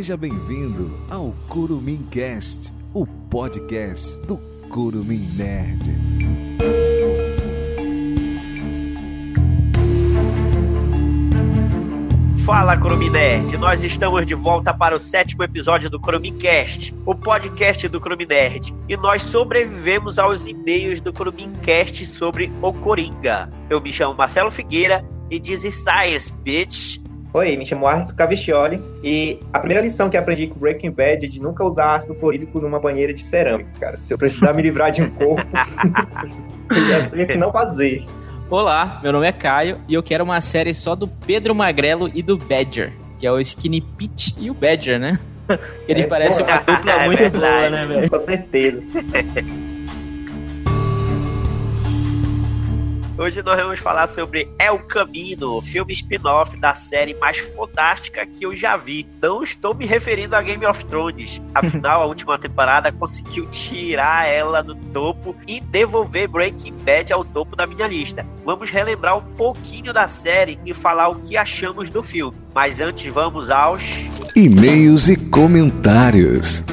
Seja bem-vindo ao Curumim Cast, o podcast do Curumim Nerd. Fala, Curumim Nerd! Nós estamos de volta para o sétimo episódio do Curumim Cast, o podcast do Curumim Nerd. E nós sobrevivemos aos e-mails do Curumim Cast sobre o Coringa. Eu me chamo Marcelo Figueira e diz Science, bitch! Oi, me chamo Arthur Cavicchioli e a primeira lição que aprendi com Breaking Bad é de nunca usar ácido clorídrico numa banheira de cerâmica, cara. Se eu precisar me livrar de um corpo, eu já sei o que não fazer. Olá, meu nome é Caio e eu quero uma série só do Pedro Magrelo e do Badger, que é o Skinny Pete e o Badger, né? Eles É, parecem pô, uma dupla é muito verdade. boa, né, velho? Com certeza. Hoje nós vamos falar sobre El Camino, filme spin-off da série mais fantástica que eu já vi. Não estou me referindo a Game of Thrones. Afinal, a última temporada conseguiu tirar ela do topo e devolver Breaking Bad ao topo da minha lista. Vamos relembrar um pouquinho da série e falar o que achamos do filme. Mas antes vamos aos E-mails e comentários.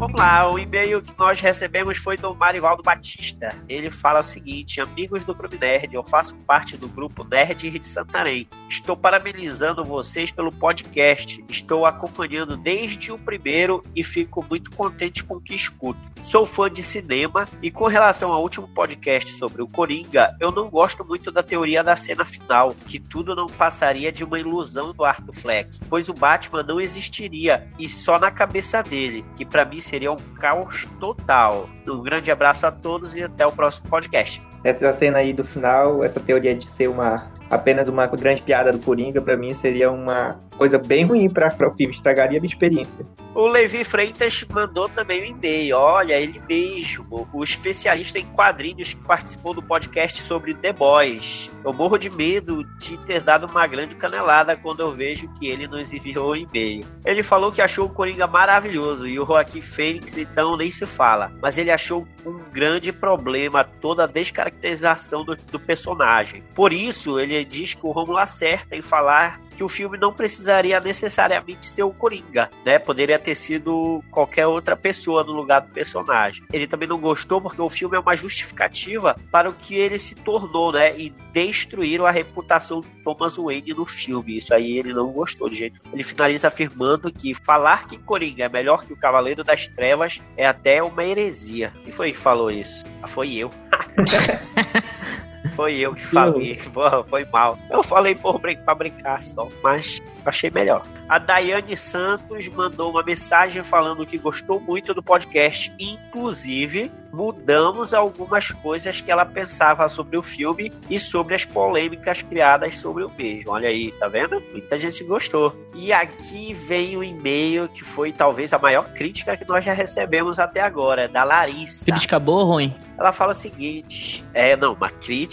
Vamos lá, o e-mail que nós recebemos foi do Marivaldo Batista. Ele fala o seguinte: Amigos do Clube Nerd, eu faço parte do grupo Nerd de Santarém. Estou parabenizando vocês pelo podcast. Estou acompanhando desde o primeiro e fico muito contente com o que escuto. Sou fã de cinema e com relação ao último podcast sobre o Coringa, eu não gosto muito da teoria da cena final, que tudo não passaria de uma ilusão do Arthur Fleck, pois o Batman não existiria e só na cabeça dele, que pra mim seria um caos total. Um grande abraço a todos e até o próximo podcast. Essa cena aí do final, essa teoria de ser uma apenas uma grande piada do Coringa, pra mim seria uma coisa bem ruim pra o filme, estragaria a minha experiência. O Levi Freitas mandou também um e-mail. Olha, ele mesmo, o especialista em quadrinhos que participou do podcast sobre The Boys. Eu morro de medo de ter dado uma grande canelada quando eu vejo que ele nos enviou um e-mail. Ele falou que achou o Coringa maravilhoso e o Joaquim Fênix então nem se fala. Mas ele achou um grande problema toda a descaracterização do, do personagem. Por isso, ele diz que o Romulo acerta em falar que o filme não precisaria necessariamente ser o Coringa, né? Poderia ter sido qualquer outra pessoa no lugar do personagem. Ele também não gostou porque o filme é uma justificativa para o que ele se tornou, né? E destruíram a reputação do Thomas Wayne no filme. Isso aí ele não gostou de jeito. Ele finaliza afirmando que falar que Coringa é melhor que o Cavaleiro das Trevas é até uma heresia. Quem foi que falou isso? Ah, foi eu. Foi eu que falei, Pô, foi mal. Eu falei por brin pra brincar só, mas achei melhor. A Daiane Santos mandou uma mensagem falando que gostou muito do podcast, inclusive mudamos algumas coisas que ela pensava sobre o filme e sobre as polêmicas criadas sobre o mesmo. Olha aí, tá vendo? Muita gente gostou. E aqui vem o e-mail que foi talvez a maior crítica que nós já recebemos até agora, da Larissa. Crítica boa ou ruim? Ela fala o seguinte: é, não, uma crítica,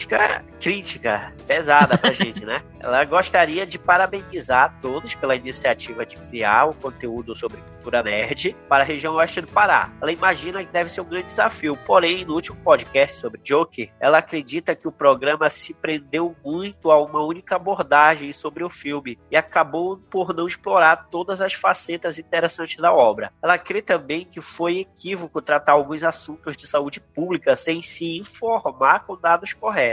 crítica pesada pra gente, né? Ela gostaria de parabenizar todos pela iniciativa de criar o conteúdo sobre cultura nerd para a região oeste do Pará. Ela imagina que deve ser um grande desafio, porém, no último podcast sobre Joker, ela acredita que o programa se prendeu muito a uma única abordagem sobre o filme e acabou por não explorar todas as facetas interessantes da obra. Ela crê também que foi equívoco tratar alguns assuntos de saúde pública sem se informar com dados corretos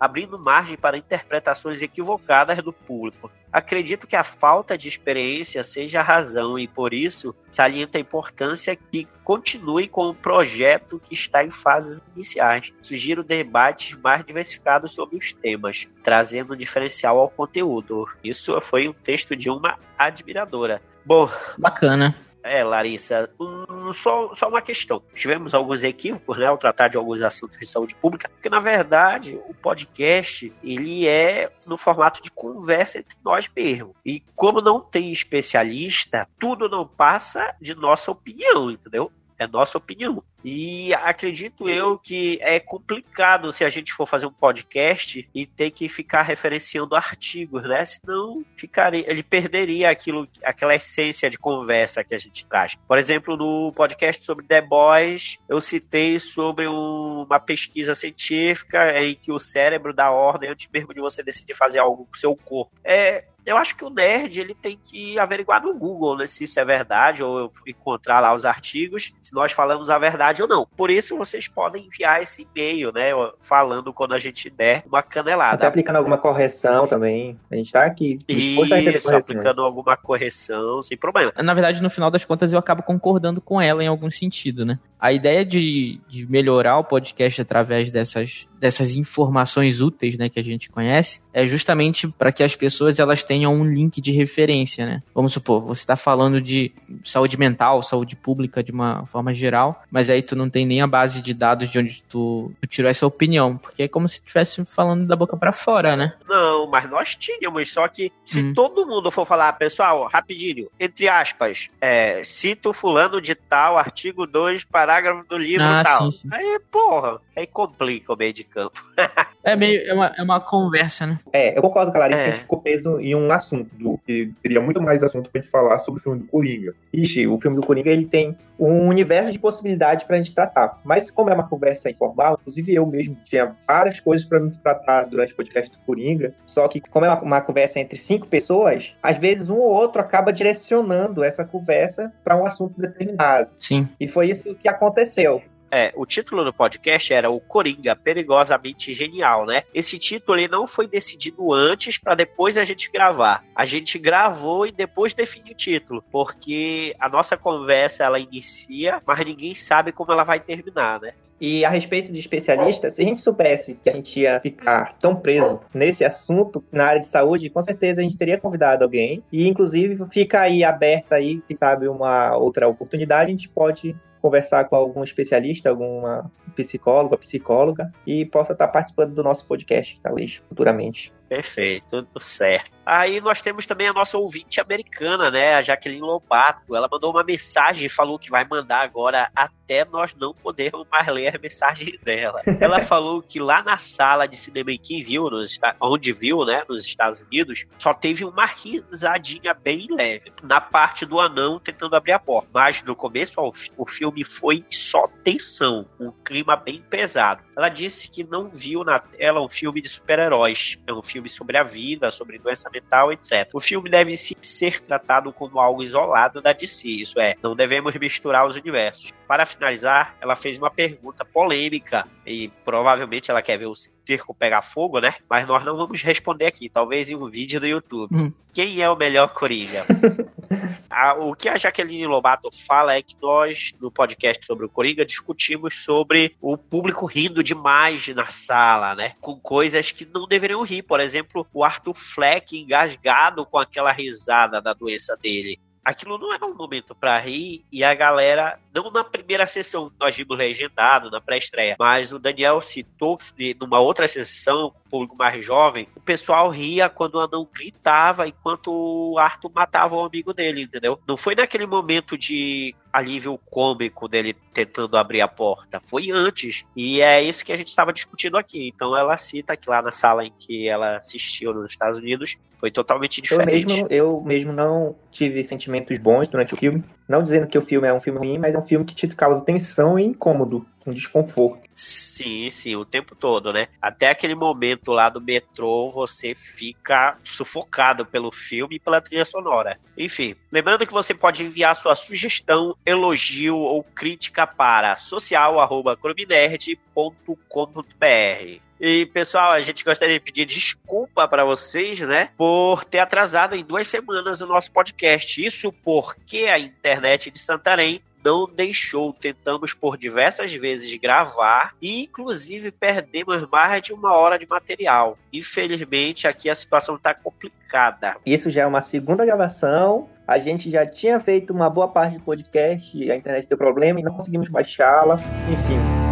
abrindo margem para interpretações equivocadas do público. Acredito que a falta de experiência seja a razão e, por isso, salienta a importância que continue com o projeto que está em fases iniciais. Sugiro debates mais diversificados sobre os temas, trazendo um diferencial ao conteúdo. Isso foi um texto de uma admiradora. Bom, Bacana. É, Larissa, um, só, só uma questão. Tivemos alguns equívocos, né, ao tratar de alguns assuntos de saúde pública, porque na verdade o podcast ele é no formato de conversa entre nós mesmos. E como não tem especialista, tudo não passa de nossa opinião, entendeu? É nossa opinião. E acredito eu que é complicado se a gente for fazer um podcast e ter que ficar referenciando artigos, né? Senão ficaria, ele perderia aquilo, aquela essência de conversa que a gente traz. Por exemplo, no podcast sobre The Boys, eu citei sobre um, uma pesquisa científica em que o cérebro dá ordem antes mesmo de você decidir fazer algo com o seu corpo. É, eu acho que o nerd ele tem que averiguar no Google né, se isso é verdade ou encontrar lá os artigos, se nós falamos a verdade ou não. Por isso vocês podem enviar esse e-mail, né, falando quando a gente der uma canelada. Até aplicando alguma correção também. A gente está aqui isso, a aplicando alguma correção, sem problema. Na verdade, no final das contas, eu acabo concordando com ela em algum sentido, né? A ideia de, de melhorar o podcast através dessas, dessas informações úteis, né, que a gente conhece, é justamente para que as pessoas elas tenham um link de referência, né? Vamos supor, você está falando de saúde mental, saúde pública de uma forma geral, mas aí tu não tem nem a base de dados de onde tu, tu tirou essa opinião, porque é como se estivesse falando da boca para fora, né? Não, mas nós tínhamos, só que se hum. todo mundo for falar, pessoal, rapidinho, entre aspas, é, cito fulano de tal, artigo 2, parágrafo do livro ah, tal. Sim, sim. Aí, porra, aí complica o meio de campo. é meio, é uma, é uma conversa, né? É, eu concordo com a Larissa é. que a gente ficou preso em um assunto, do, que teria muito mais assunto pra gente falar sobre o filme do Coringa. Ixi, o filme do Coringa, ele tem um universo de possibilidades pra gente tratar. Mas como é uma conversa informal, inclusive eu mesmo tinha várias coisas para me tratar durante o podcast do Coringa, só que como é uma, uma conversa entre cinco pessoas, às vezes um ou outro acaba direcionando essa conversa para um assunto determinado. Sim. E foi isso que aconteceu. É, o título do podcast era O Coringa, Perigosamente Genial, né? Esse título ele não foi decidido antes para depois a gente gravar. A gente gravou e depois definiu o título, porque a nossa conversa ela inicia, mas ninguém sabe como ela vai terminar, né? E a respeito de especialistas, se a gente soubesse que a gente ia ficar tão preso nesse assunto na área de saúde, com certeza a gente teria convidado alguém. E inclusive fica aí aberta aí, quem sabe uma outra oportunidade, a gente pode conversar com algum especialista, alguma psicóloga, psicóloga, e possa estar participando do nosso podcast, talvez, futuramente. Perfeito, tudo certo. Aí nós temos também a nossa ouvinte americana, né, a Jaqueline Lobato. Ela mandou uma mensagem e falou que vai mandar agora até nós não podermos mais ler a mensagem dela. Ela falou que lá na sala de cinema em que viu, nos, onde viu, né, nos Estados Unidos, só teve uma risadinha bem leve na parte do anão tentando abrir a porta. Mas no começo o filme foi só tensão, um clima bem pesado. Ela disse que não viu na tela um filme de super-heróis, é um filme sobre a vida, sobre doença mental, etc. O filme deve ser tratado como algo isolado da DC, isso é, não devemos misturar os universos. Para finalizar, ela fez uma pergunta polêmica e provavelmente ela quer ver o circo pegar fogo, né? Mas nós não vamos responder aqui, talvez em um vídeo do YouTube. Hum. Quem é o melhor Coringa? a, o que a Jaqueline Lobato fala é que nós, no podcast sobre o Coringa, discutimos sobre o público rindo demais na sala, né? Com coisas que não deveriam rir. Por exemplo, o Arthur Fleck engasgado com aquela risada da doença dele aquilo não era um momento para rir e a galera, não na primeira sessão, nós vimos legendado, na pré-estreia, mas o Daniel citou numa outra sessão, público mais jovem, o pessoal ria quando o anão gritava enquanto o Arthur matava o amigo dele, entendeu? Não foi naquele momento de alívio cômico dele tentando abrir a porta, foi antes. E é isso que a gente estava discutindo aqui. Então ela cita que lá na sala em que ela assistiu nos Estados Unidos foi totalmente diferente. Eu mesmo, eu mesmo não tive sentimentos bons durante o filme. Não dizendo que o filme é um filme ruim, mas é um filme que te causa tensão e incômodo, um desconforto. Sim, sim, o tempo todo, né? Até aquele momento lá do metrô, você fica sufocado pelo filme e pela trilha sonora. Enfim, lembrando que você pode enviar sua sugestão, elogio ou crítica para social@clubnerd.com.br. E, pessoal, a gente gostaria de pedir desculpa para vocês, né, por ter atrasado em duas semanas o nosso podcast. Isso porque a internet de Santarém não deixou. Tentamos por diversas vezes gravar e, inclusive, perdemos mais de uma hora de material. Infelizmente, aqui a situação está complicada. Isso já é uma segunda gravação. A gente já tinha feito uma boa parte do podcast, a internet deu problema e não conseguimos baixá-la. Enfim.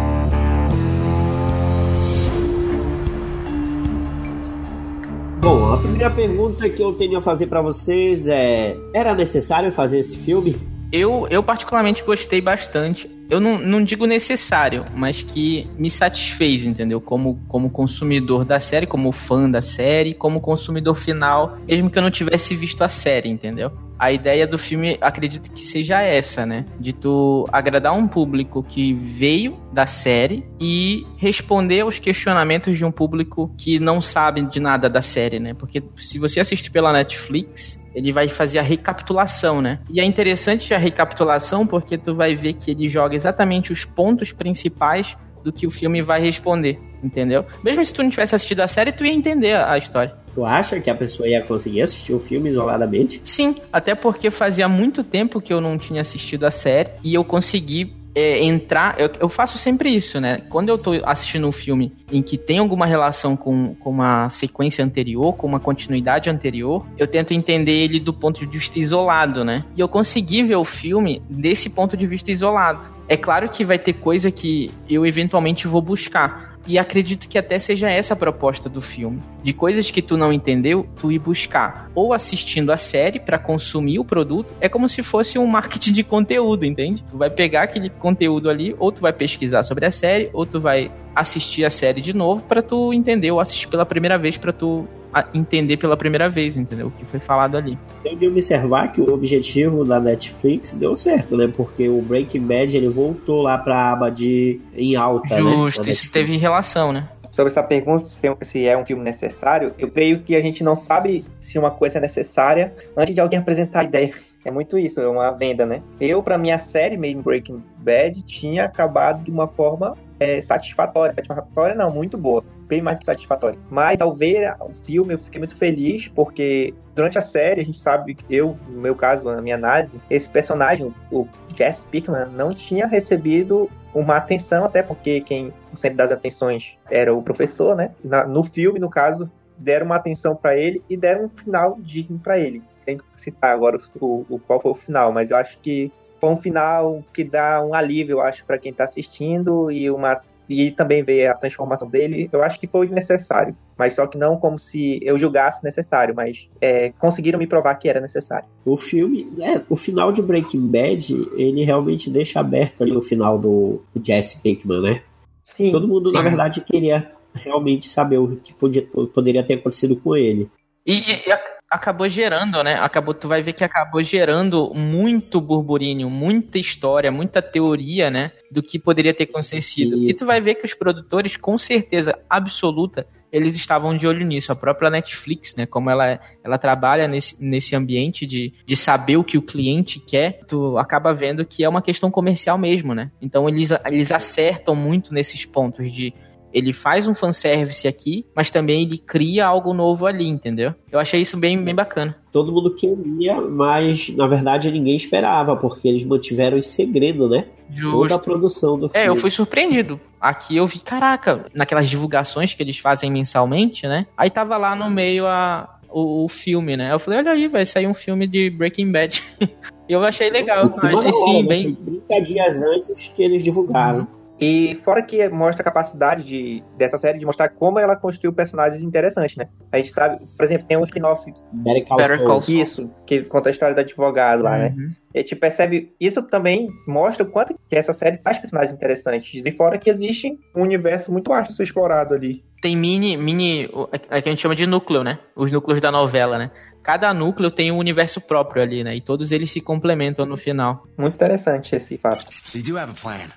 Bom, a primeira pergunta que eu tenho a fazer para vocês é: era necessário fazer esse filme? Eu, eu particularmente gostei bastante eu não, não digo necessário, mas que me satisfez, entendeu? Como, como consumidor da série, como fã da série, como consumidor final, mesmo que eu não tivesse visto a série, entendeu? A ideia do filme, acredito que seja essa, né? De tu agradar um público que veio da série e responder aos questionamentos de um público que não sabe de nada da série, né? Porque se você assistir pela Netflix, ele vai fazer a recapitulação, né? E é interessante a recapitulação porque tu vai ver que ele joga exatamente os pontos principais do que o filme vai responder, entendeu? Mesmo se tu não tivesse assistido a série, tu ia entender a história. Tu acha que a pessoa ia conseguir assistir o filme isoladamente? Sim, até porque fazia muito tempo que eu não tinha assistido a série e eu consegui é, entrar. Eu, eu, faço sempre isso, né? Quando eu tô assistindo um filme em que tem alguma relação com, com uma sequência anterior, com uma continuidade anterior, eu tento entender ele do ponto de vista isolado, né? E eu consegui ver o filme desse ponto de vista isolado. É claro que vai ter coisa que eu eventualmente vou buscar. E acredito que até seja essa a proposta do filme. De coisas que tu não entendeu, tu ir buscar. Ou assistindo a série para consumir o produto. É como se fosse um marketing de conteúdo, entende? Tu vai pegar aquele conteúdo ali, ou tu vai pesquisar sobre a série, ou tu vai assistir a série de novo para tu entender, ou assistir pela primeira vez para tu entender pela primeira vez, entendeu? O que foi falado ali. Tem de observar que o objetivo da Netflix deu certo, né? Porque o Breaking Bad ele voltou lá pra aba de em alta, né? Justo, né? isso teve relação, né? Sobre essa pergunta se é um filme necessário, eu creio que a gente não sabe se uma coisa é necessária antes de alguém apresentar a ideia. É muito isso, é uma venda, né? Eu, para minha série mesmo, Breaking Bad, tinha acabado de uma forma é, satisfatória. Satisfatória não, muito boa. Bem mais que satisfatória. Mas ao ver o filme, eu fiquei muito feliz, porque durante a série, a gente sabe que eu, no meu caso, na minha análise, esse personagem, o Jesse Pickman, não tinha recebido uma atenção, até porque quem sempre das atenções era o professor, né? Na, no filme, no caso, deram uma atenção para ele e deram um final digno para ele. Sem citar agora o, o, qual foi o final, mas eu acho que foi um final que dá um alívio, eu acho, para quem está assistindo e uma e também ver a transformação dele, eu acho que foi necessário. Mas só que não como se eu julgasse necessário, mas é, conseguiram me provar que era necessário. O filme, é, o final de Breaking Bad, ele realmente deixa aberto ali o final do, do Jesse Pinkman, né? Sim. Todo mundo, sim. na verdade, queria realmente saber o que podia, poderia ter acontecido com ele. E, e, acabou gerando, né? Acabou, tu vai ver que acabou gerando muito burburinho, muita história, muita teoria, né? Do que poderia ter acontecido. Isso. E tu vai ver que os produtores, com certeza absoluta, eles estavam de olho nisso. A própria Netflix, né? Como ela, ela trabalha nesse, nesse ambiente de, de saber o que o cliente quer, tu acaba vendo que é uma questão comercial mesmo, né? Então eles, eles acertam muito nesses pontos de ele faz um fanservice aqui, mas também ele cria algo novo ali, entendeu? Eu achei isso bem, bem bacana. Todo mundo queria, mas na verdade ninguém esperava, porque eles mantiveram em segredo, né? Justo. Toda a produção do filme. É, eu fui surpreendido. Aqui eu vi, caraca, naquelas divulgações que eles fazem mensalmente, né? Aí tava lá no meio a, o, o filme, né? Eu falei, olha aí, vai sair um filme de Breaking Bad. eu achei legal. Achei, sim, bem... 30 dias antes que eles divulgaram. Uhum. E fora que mostra a capacidade de, dessa série de mostrar como ela construiu personagens interessantes, né? A gente sabe, por exemplo, tem um spin-off. Better Call Saul. Isso, que conta a história do advogado lá, né? uhum. né? E a gente percebe, isso também mostra o quanto que essa série faz personagens interessantes. E fora que existe um universo muito vasto a ser explorado ali. Tem mini, mini, é que a gente chama de núcleo, né? Os núcleos da novela, né? Cada núcleo tem um universo próprio ali, né? E todos eles se complementam no final. Muito interessante esse fato. So you do have a plan.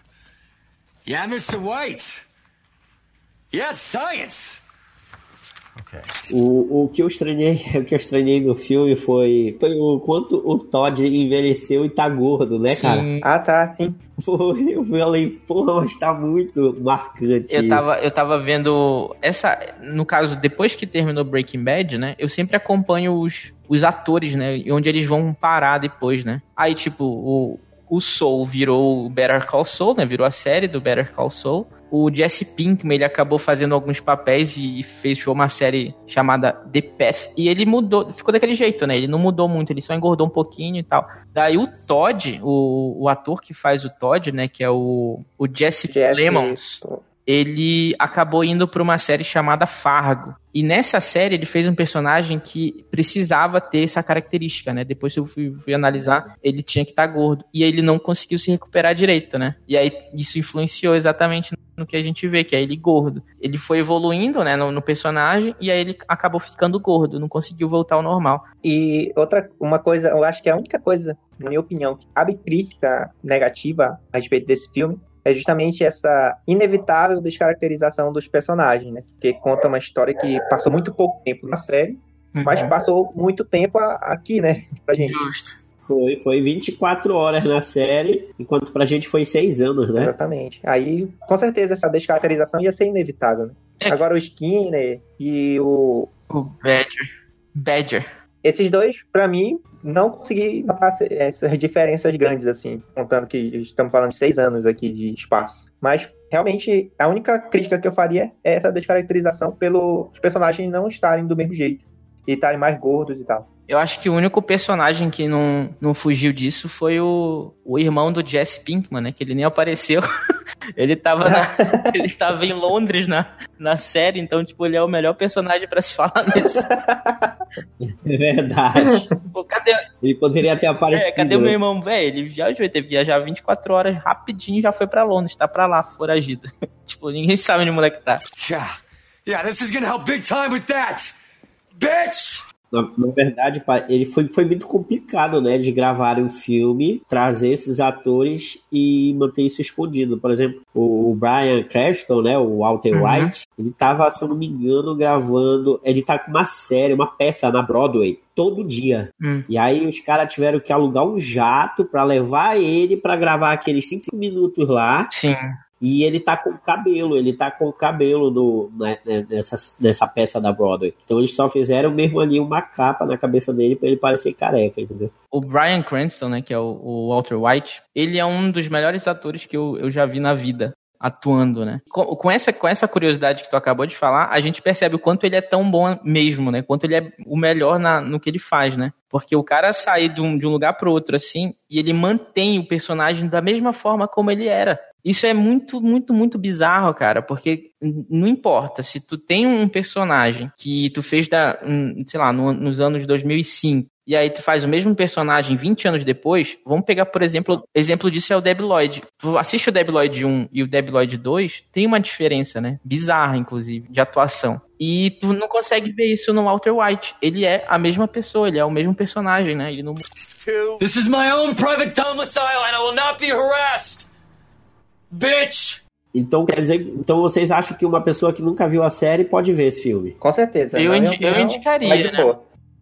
Yeah, Mr. White. Yes, science. Okay. O, o que eu estranhei, o que eu estranhei no filme foi, foi o quanto o Todd envelheceu e tá gordo, né, sim. cara? Ah, tá, sim. Foi, eu falei, porra, mas tá muito marcante. Eu tava, eu tava vendo essa, no caso, depois que terminou Breaking Bad, né? Eu sempre acompanho os, os atores, né? Onde eles vão parar depois, né? Aí, tipo, o, o Soul virou o Better Call Saul, né? Virou a série do Better Call Saul. O Jesse Pinkman, ele acabou fazendo alguns papéis e fechou uma série chamada The Path. E ele mudou, ficou daquele jeito, né? Ele não mudou muito, ele só engordou um pouquinho e tal. Daí o Todd, o, o ator que faz o Todd, né? Que é o, o Jesse, Jesse Lemons. Ele acabou indo para uma série chamada Fargo. E nessa série ele fez um personagem que precisava ter essa característica, né? Depois eu fui, fui analisar, ele tinha que estar tá gordo. E ele não conseguiu se recuperar direito, né? E aí isso influenciou exatamente no que a gente vê, que é ele gordo. Ele foi evoluindo, né, no, no personagem, e aí ele acabou ficando gordo, não conseguiu voltar ao normal. E outra, uma coisa, eu acho que é a única coisa, na minha opinião, que cabe crítica negativa a respeito desse filme é justamente essa inevitável descaracterização dos personagens, né? Porque conta uma história que passou muito pouco tempo na série, uhum. mas passou muito tempo aqui, né? Pra gente. Justo. Foi, foi 24 horas na série, enquanto pra gente foi 6 anos, né? Exatamente. Aí, com certeza, essa descaracterização ia ser inevitável, né? É. Agora o Skinner e o. O Badger. Badger. Esses dois, para mim, não consegui notar essas diferenças grandes, assim, contando que estamos falando de seis anos aqui de espaço. Mas, realmente, a única crítica que eu faria é essa descaracterização pelos personagens não estarem do mesmo jeito e estarem mais gordos e tal. Eu acho que o único personagem que não, não fugiu disso foi o, o irmão do Jesse Pinkman, né? Que ele nem apareceu. ele tava, na, ele tava em Londres na, na série, então, tipo, ele é o melhor personagem para se falar nesse. É verdade. Pô, cadê... Ele poderia ter aparecido. É, cadê o meu né? irmão? Velho, ele viajou, ele teve que viajar 24 horas rapidinho já foi para Londres, tá pra lá, foragido. tipo, ninguém sabe onde o moleque tá. Yeah, yeah, this is gonna help big time with that. Bitch! Na, na, verdade, ele foi, foi muito complicado, né, de gravar um filme, trazer esses atores e manter isso escondido. Por exemplo, o, Brian Cranston, né, o Walter uhum. White, ele tava, se eu não me engano, gravando, ele tá com uma série, uma peça na Broadway todo dia. Hum. E aí os caras tiveram que alugar um jato para levar ele para gravar aqueles cinco minutos lá. Sim. E ele tá com cabelo, ele tá com cabelo no, né, né, nessa, nessa peça da Broadway. Então eles só fizeram mesmo ali uma capa na cabeça dele para ele parecer careca, entendeu? O Brian Cranston, né, que é o, o, Walter White, ele é um dos melhores atores que eu, eu já vi na vida atuando, né? Com, com, essa, com essa curiosidade que tu acabou de falar, a gente percebe o quanto ele é tão bom mesmo, né? Quanto ele é o melhor na, no que ele faz, né? Porque o cara sai de um, de um lugar pro outro assim, e ele mantém o personagem da mesma forma como ele era. Isso é muito, muito, muito bizarro, cara, porque não importa se tu tem um personagem que tu fez da, sei lá, no, nos anos 2005 e aí tu faz o mesmo personagem 20 anos depois, vamos pegar, por exemplo, exemplo disso é o Debi Lloyd. Tu assiste o Debi Lloyd 1 e o Debi Lloyd 2, tem uma diferença, né? Bizarra, inclusive, de atuação. E tu não consegue ver isso no Walter White. Ele é a mesma pessoa, ele é o mesmo personagem, né? Ele não... This is my own private domicile and I will not be harassed! Bitch! Então, quer dizer, então vocês acham que uma pessoa que nunca viu a série pode ver esse filme? Com certeza. Eu, indi eu indicaria, né?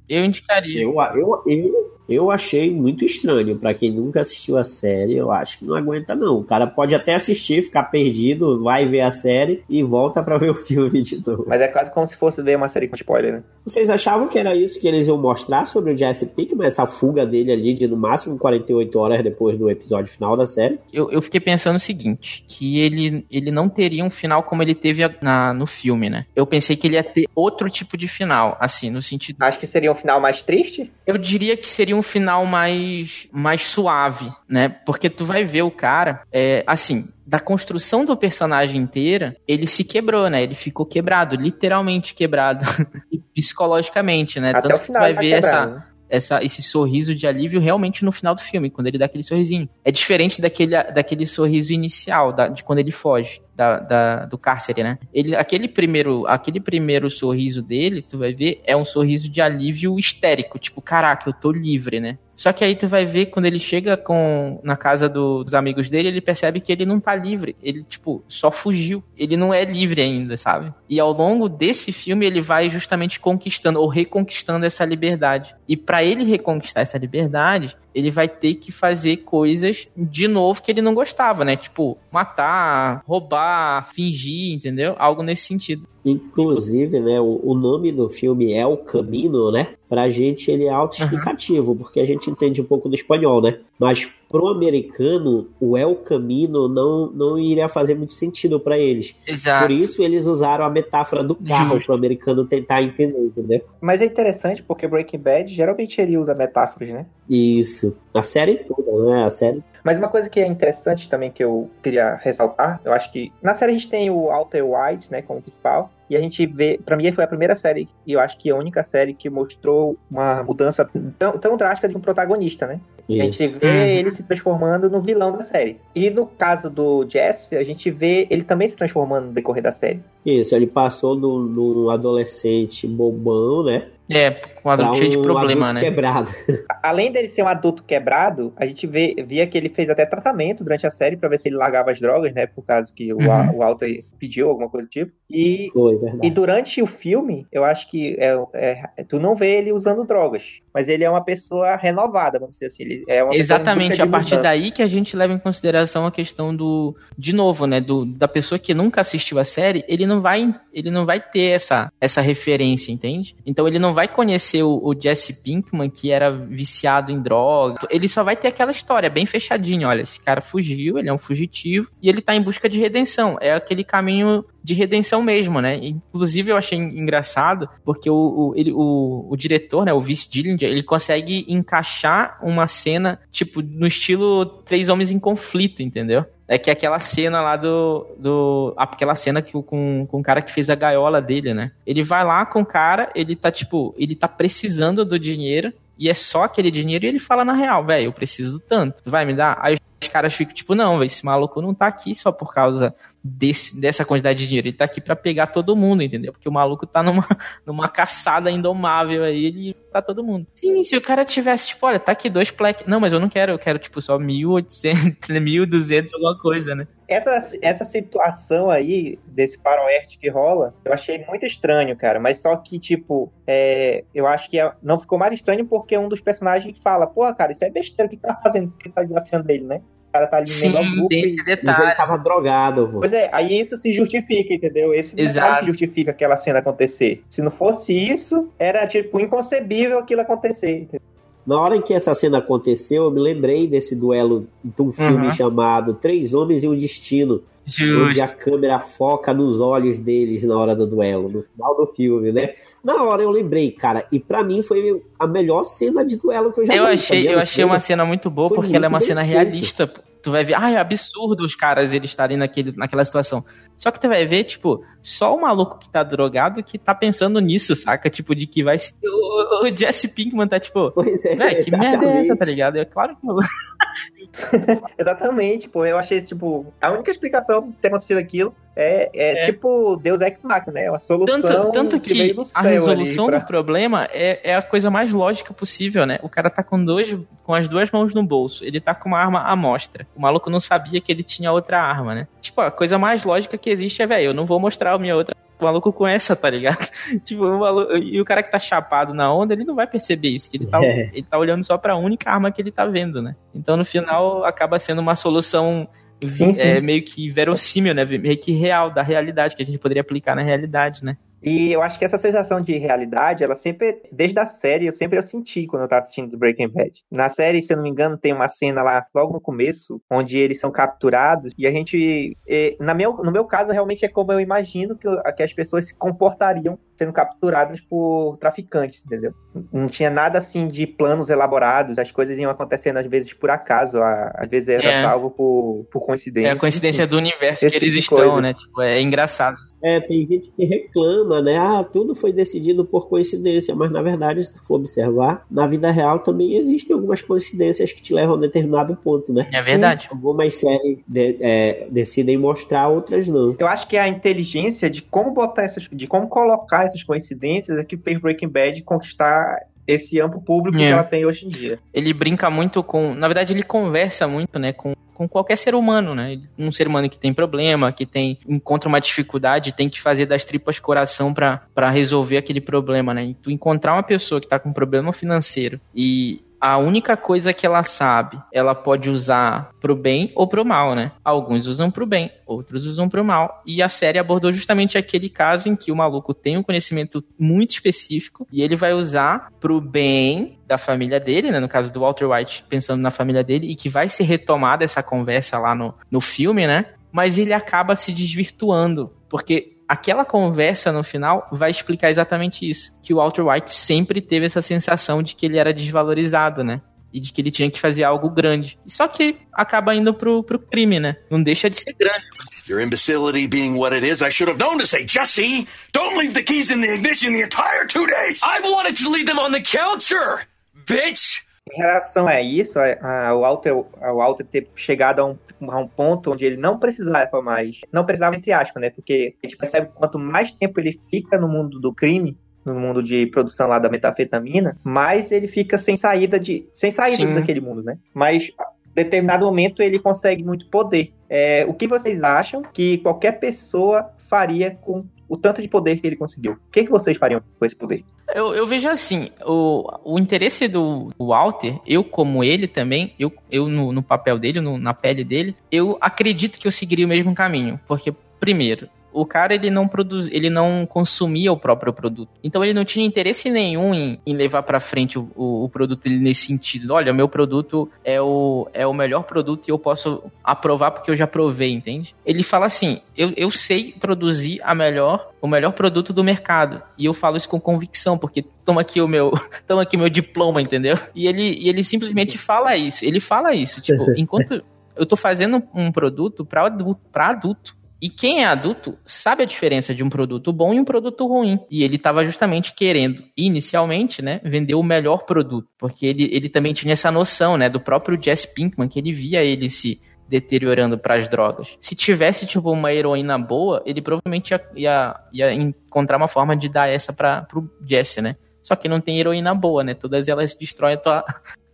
Eu indicaria. Eu, eu, eu, eu achei muito estranho. para quem nunca assistiu a série, eu acho que não aguenta, não. O cara pode até assistir, ficar perdido, vai ver a série e volta para ver o filme de novo. Mas é quase como se fosse ver uma série com spoiler, né? Vocês achavam que era isso que eles iam mostrar sobre o Jesse Pinkman, essa fuga dele ali de no máximo 48 horas depois do episódio final da série? Eu, eu fiquei pensando o seguinte, que ele, ele não teria um final como ele teve na, no filme, né? Eu pensei que ele ia ter outro tipo de final, assim, no sentido... Acho que seria um final mais triste? Eu diria que seria um final mais, mais suave, né? Porque tu vai ver o cara, é, assim, da construção do personagem inteira, ele se quebrou, né? Ele ficou quebrado, literalmente quebrado, psicologicamente, né? Até Tanto o final que tu vai tá ver essa, né? essa, esse sorriso de alívio realmente no final do filme, quando ele dá aquele sorrisinho. É diferente daquele, daquele sorriso inicial, da, de quando ele foge da, da, do cárcere, né? Ele, aquele, primeiro, aquele primeiro sorriso dele, tu vai ver, é um sorriso de alívio histérico, tipo, caraca, eu tô livre, né? Só que aí tu vai ver quando ele chega com na casa do, dos amigos dele, ele percebe que ele não tá livre. Ele, tipo, só fugiu. Ele não é livre ainda, sabe? E ao longo desse filme, ele vai justamente conquistando ou reconquistando essa liberdade. E para ele reconquistar essa liberdade, ele vai ter que fazer coisas de novo que ele não gostava, né? Tipo, matar, roubar, fingir, entendeu? Algo nesse sentido. Inclusive, né, o, o nome do filme é O Camino, né? Pra gente ele é autoexplicativo, uhum. porque a gente entende um pouco do espanhol, né? Mas pro americano, o El Camino não, não iria fazer muito sentido para eles. Exato. Por isso eles usaram a metáfora do carro Justo. pro americano tentar entender, entendeu? Mas é interessante porque Breaking Bad geralmente ele usa metáforas, né? Isso. A série toda, né? A série Mas uma coisa que é interessante também que eu queria ressaltar, eu acho que na série a gente tem o Walter White, né, como principal, e a gente vê, para mim foi a primeira série, e eu acho que a única série que mostrou uma mudança tão, tão drástica de um protagonista, né? Isso. A gente vê Uhum. ele se transformando no vilão da série. E no caso do Jesse, a gente vê ele também se transformando no decorrer da série. Isso, ele passou do, do adolescente bobão, né? É, um adulto cheio de um problema, adulto né? quebrado. Além dele ser um adulto quebrado, a gente vê, via que ele fez até tratamento durante a série pra ver se ele largava as drogas, né? Por causa que o, Uhum. o Walter pediu alguma coisa do tipo. E Foi, verdade. E durante o filme, eu acho que é, é- tu não vê ele usando drogas, mas ele é uma pessoa renovada, vamos dizer assim. Ele é uma Exatamente, a partir mudança. daí que a gente leva em consideração a questão do, de novo, né, do, da pessoa que nunca assistiu a série, ele não vai, ele não vai ter essa, essa referência, entende? Então ele não vai conhecer o, o Jesse Pinkman que era viciado em droga. Ele só vai ter aquela história bem fechadinha, olha, esse cara fugiu, ele é um fugitivo e ele tá em busca de redenção. É aquele caminho de redenção mesmo, né? Inclusive eu achei engraçado porque o, o, ele, o, o diretor, né, o Vince Dillinger, ele consegue encaixar uma cena tipo no estilo Três Homens em Conflito, entendeu? É que aquela cena lá do. do aquela cena que, com, com o cara que fez a gaiola dele, né? Ele vai lá com o cara, ele tá, tipo, ele tá precisando do dinheiro, e é só aquele dinheiro, e ele fala na real, velho, eu preciso tanto. Tu vai me dar? Aí os caras ficam, tipo, não, esse maluco não tá aqui só por causa desse, dessa quantidade de dinheiro. Ele tá aqui pra pegar todo mundo, entendeu? Porque o maluco tá numa, numa caçada indomável aí, ele tá todo mundo. Sim, se o cara tivesse, tipo, olha, tá aqui dois pleques. Não, mas eu não quero, eu quero, tipo, só 1.800, 1.200, alguma coisa, né? Essa, essa situação aí, desse faroeste que rola, eu achei muito estranho, cara. Mas só que, tipo, é, eu acho que é- não ficou mais estranho porque um dos personagens fala, pô, cara, isso é besteira, o que tá fazendo? Por que tá desafiando ele, né? O cara tá ali Sim, no ao grupo tem esse Mas ele detalhe. tava drogado, pô. Pois é, aí isso se justifica, entendeu? Esse detalhe Exato. que justifica aquela cena acontecer. Se não fosse isso, era, tipo, inconcebível aquilo acontecer. entendeu? Na hora em que essa cena aconteceu, eu me lembrei desse duelo de um filme Uhum. chamado Três Homens e um Destino, onde a câmera foca nos olhos deles na hora do duelo, no final do filme, né? Na hora eu lembrei, cara, e pra mim foi a melhor cena de duelo que eu já Eu vi, achei, eu achei uma cinema. cena muito boa Foi porque ela é muito uma cena realista. Tu vai ver, ai, é absurdo os caras eles estarem naquele, naquela situação. Só que tu vai ver, tipo, só o maluco que tá drogado que tá pensando nisso, saca? Tipo, de que vai ser. O, o Jesse Pinkman tá tipo, Pois é, que merda é essa, tá ligado? É claro que eu. Exatamente, pô. Eu achei, tipo, a única explicação de ter acontecido aquilo é, é, É. tipo Deus Ex Machina, né? Uma solução Tanto, tanto que, que a resolução pra- do problema é, é a coisa mais lógica possível, né? O cara tá com, dois, com as duas mãos no bolso, ele tá com uma arma à mostra. O maluco não sabia que ele tinha outra arma, né? Tipo, a coisa mais lógica que existe é, velho, eu não vou mostrar a minha outra o maluco com essa, tá ligado? tipo, o maluco, e o cara que tá chapado na onda, ele não vai perceber isso, que ele tá, É. ele tá olhando só pra única arma que ele tá vendo, né? Então, no final, acaba sendo uma solução Sim, sim. é, meio que verossímil, né? Meio que real, da realidade, que a gente poderia aplicar na realidade, né? E eu acho que essa sensação de realidade, ela sempre, desde a série, eu sempre eu senti quando eu tava assistindo Breaking Bad. Na série, se eu não me engano, tem uma cena lá logo no começo, onde eles são capturados, e a gente, na meu, no meu caso, realmente é como eu imagino que, que as pessoas se comportariam sendo capturadas por traficantes, entendeu? Não tinha nada assim de planos elaborados, as coisas iam acontecendo às vezes por acaso, às vezes era É. salvo por, por coincidência. É a coincidência do universo esse que eles tipo estão, coisa. né? Tipo, é engraçado. É, tem gente que reclama, né? Ah, tudo foi decidido por coincidência, mas na verdade, se tu for observar, na vida real também existem algumas coincidências que te levam a um determinado ponto, né? É verdade. Algumas séries de- é, decidem mostrar, outras não. Eu acho que a inteligência de como botar essas, de como colocar essas coincidências é que fez Breaking Bad conquistar esse amplo público É. que ela tem hoje em dia. Ele brinca muito com. Na verdade, ele conversa muito, né? Com, com qualquer ser humano, né? Um ser humano que tem problema, que tem encontra uma dificuldade, tem que fazer das tripas coração pra resolver aquele problema, né? E tu encontrar uma pessoa que tá com um problema financeiro e a única coisa que ela sabe, ela pode usar pro bem ou pro mal, né? Alguns usam pro bem, outros usam pro mal. E a série abordou justamente aquele caso em que o maluco tem um conhecimento muito específico e ele vai usar pro bem da família dele, né? No caso do Walter White, pensando na família dele, e que vai ser retomada essa conversa lá no, no filme, né? Mas ele acaba se desvirtuando, porque aquela conversa no final vai explicar exatamente isso. Que o Walter White sempre teve essa sensação de que ele era desvalorizado, né? e de que ele tinha que fazer algo grande. Só que acaba indo pro, pro crime, né? Não deixa de ser grande. Your imbecility being what it is, I should have known to say, Jesse, don't leave the keys in the ignition the entire two days. I wanted to leave them on the counter, bitch. Em relação a isso, a, a, o, Walter, o Walter ter chegado a um, a um ponto onde ele não precisava mais, não precisava entre aspas, né? Porque a gente percebe que quanto mais tempo ele fica no mundo do crime, no mundo de produção lá da metafetamina, mais ele fica sem saída de, sem saída Sim. daquele mundo, né? Mas determinado momento ele consegue muito poder. É, o que vocês acham que qualquer pessoa faria com o tanto de poder que ele conseguiu? O que, que vocês fariam com esse poder? Eu, eu vejo assim, o, o interesse do, Walter, eu como ele também, eu, eu no, no papel dele, no, na pele dele, eu acredito que eu seguiria o mesmo caminho. Porque, primeiro, o cara ele não produz, ele não consumia o próprio produto. Então ele não tinha interesse nenhum em, em levar para frente o, o, o, produto nesse sentido. Olha, meu produto é o, é o melhor produto e eu posso aprovar porque eu já provei, entende? Ele fala assim: eu, eu sei produzir a melhor, o melhor produto do mercado. E eu falo isso com convicção, porque toma aqui o meu, toma aqui meu diploma, entendeu? E ele, e ele simplesmente fala isso. Ele fala isso, tipo, enquanto eu tô fazendo um produto para adulto, pra adulto e quem é adulto sabe a diferença de um produto bom e um produto ruim. E ele estava justamente querendo, inicialmente, né, vender o melhor produto. Porque ele, ele também tinha essa noção, né, do próprio Jesse Pinkman, que ele via ele se deteriorando para as drogas. Se tivesse, tipo, uma heroína boa, ele provavelmente ia, ia, ia encontrar uma forma de dar essa para pro Jesse, né? Só que não tem heroína boa, né? Todas elas destroem a tua,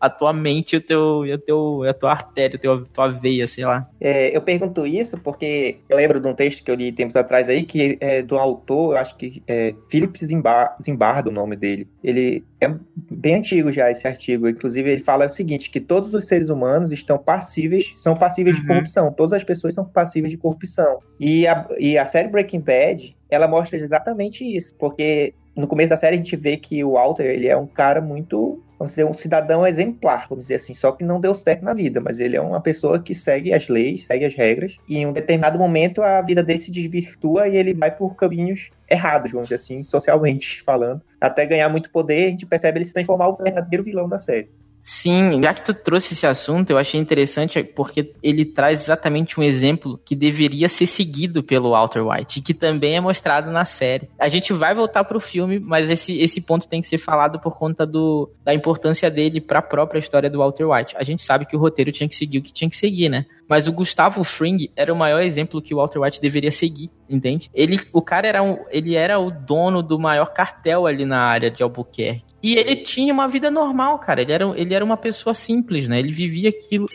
a tua mente, o teu, o teu, a tua artéria, a tua, tua veia, sei lá. É, eu pergunto isso porque eu lembro de um texto que eu li tempos atrás aí, que é do autor, eu acho que é Philip Zimbar, Zimbardo o nome dele. Ele é bem antigo já esse artigo, inclusive ele fala o seguinte, que todos os seres humanos estão passíveis, são passíveis uhum. de corrupção, todas as pessoas são passíveis de corrupção. E a, e a série Breaking Bad, ela mostra exatamente isso, porque no começo da série a gente vê que o Walter, ele é um cara muito vamos dizer, um cidadão exemplar, vamos dizer assim, só que não deu certo na vida, mas ele é uma pessoa que segue as leis, segue as regras, e em um determinado momento a vida dele se desvirtua e ele vai por caminhos errados, vamos dizer assim, socialmente falando, até ganhar muito poder, a gente percebe ele se transformar o verdadeiro vilão da série. Sim, já que tu trouxe esse assunto, eu achei interessante porque ele traz exatamente um exemplo que deveria ser seguido pelo Walter White, que também é mostrado na série. A gente vai voltar pro filme, mas esse, esse ponto tem que ser falado por conta do, da importância dele para a própria história do Walter White. A gente sabe que o roteiro tinha que seguir o que tinha que seguir, né? Mas o Gustavo Fring era o maior exemplo que o Walter White deveria seguir, entende? Ele, o cara era, um, ele era o dono do maior cartel ali na área de Albuquerque. E ele tinha uma vida normal, cara. Ele era, ele era uma pessoa simples, né? Ele vivia aquilo.